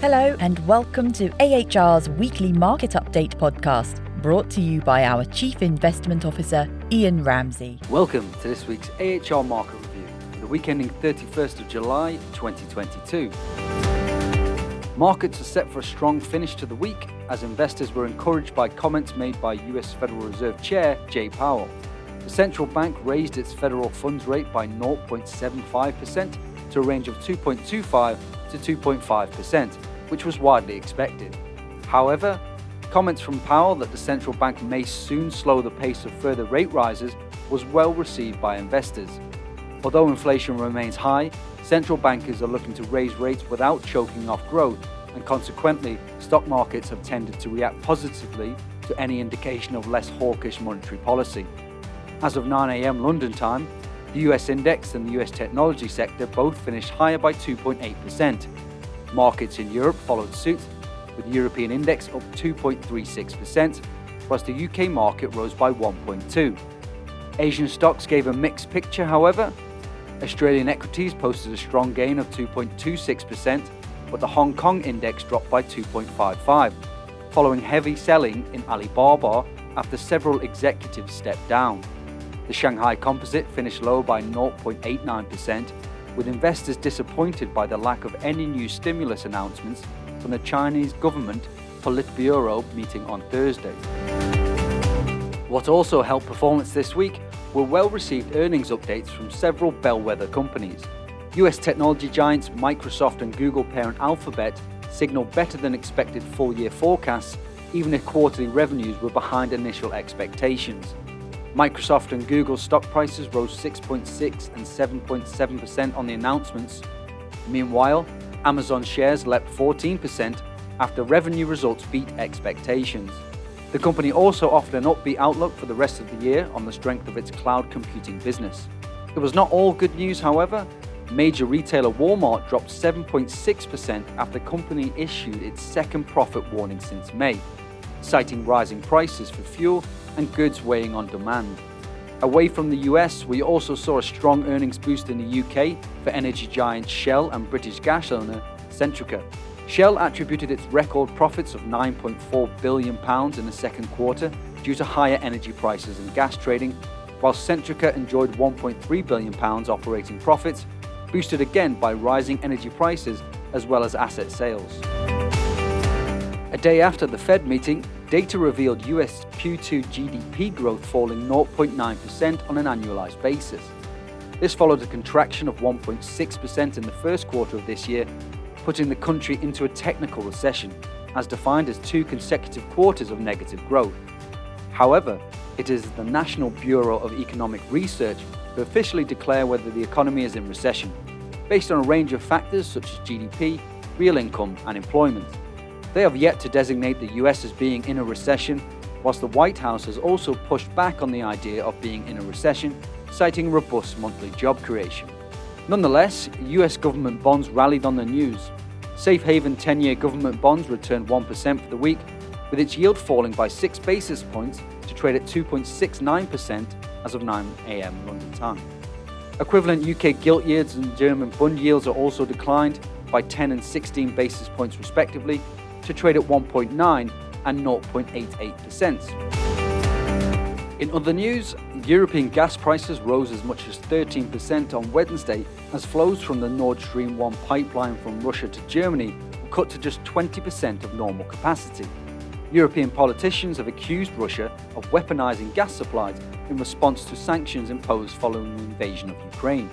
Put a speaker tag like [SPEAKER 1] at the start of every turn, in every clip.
[SPEAKER 1] Hello, and welcome to AHR's weekly market update podcast, brought to you by our Chief Investment Officer, Ian Ramsey.
[SPEAKER 2] Welcome to this week's AHR Market Review the week ending 31st of July 2022. Markets are set for a strong finish to the week as investors were encouraged by comments made by US Federal Reserve Chair Jay Powell. The central bank raised its federal funds rate by 0.75% to a range of 2.25 to 2.5%, which was widely expected. However, comments from Powell that the central bank may soon slow the pace of further rate rises was well received by investors. Although inflation remains high, central bankers are looking to raise rates without choking off growth, and consequently, stock markets have tended to react positively to any indication of less hawkish monetary policy. As of 9am London time, the US index and the US technology sector both finished higher by 2.8%. Markets in Europe followed suit, with the European index up 2.36%, whilst the UK market rose by 1.2. Asian stocks gave a mixed picture, however. Australian equities posted a strong gain of 2.26%, but the Hong Kong index dropped by 2.55, following heavy selling in Alibaba after several executives stepped down. The Shanghai Composite finished low by 0.89%, with investors disappointed by the lack of any new stimulus announcements from the Chinese government Politburo meeting on Thursday. What also helped performance this week were well received earnings updates from several bellwether companies. US technology giants Microsoft and Google parent Alphabet signaled better than expected full year forecasts, even if quarterly revenues were behind initial expectations. Microsoft and Google stock prices rose 6.6 and 7.7% on the announcements. Meanwhile, Amazon shares leapt 14% after revenue results beat expectations. The company also offered an upbeat outlook for the rest of the year on the strength of its cloud computing business. It was not all good news, however. Major retailer Walmart dropped 7.6% after the company issued its second profit warning since May, citing rising prices for fuel and goods weighing on demand. Away from the US, we also saw a strong earnings boost in the UK for energy giant Shell and British gas owner Centrica. Shell attributed its record profits of £9.4 billion in the second quarter due to higher energy prices and gas trading, while Centrica enjoyed £1.3 billion operating profits, boosted again by rising energy prices as well as asset sales. A day after the Fed meeting, data revealed US Q2 GDP growth falling 0.9% on an annualized basis. This followed a contraction of 1.6% in the first quarter of this year, putting the country into a technical recession, as defined as two consecutive quarters of negative growth. However, it is the National Bureau of Economic Research who officially declare whether the economy is in recession, based on a range of factors such as GDP, real income, and employment. They have yet to designate the US as being in a recession, whilst the White House has also pushed back on the idea of being in a recession, citing robust monthly job creation. Nonetheless, US government bonds rallied on the news. Safe haven 10 year government bonds returned 1% for the week, with its yield falling by 6 basis points to trade at 2.69% as of 9 am London time. Equivalent UK gilt yields and German bund yields are also declined by 10 and 16 basis points respectively, to trade at 1.9 and 0.88%. In other news, European gas prices rose as much as 13% on Wednesday as flows from the Nord Stream 1 pipeline from Russia to Germany were cut to just 20% of normal capacity. European politicians have accused Russia of weaponizing gas supplies in response to sanctions imposed following the invasion of Ukraine.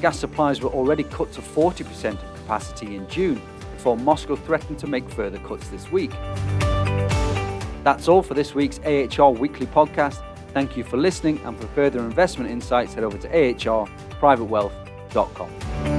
[SPEAKER 2] Gas supplies were already cut to 40% of capacity in June, before Moscow threatened to make further cuts this week. That's all for this week's AHR Weekly Podcast. Thank you for listening, and for further investment insights, head over to ahrprivatewealth.com.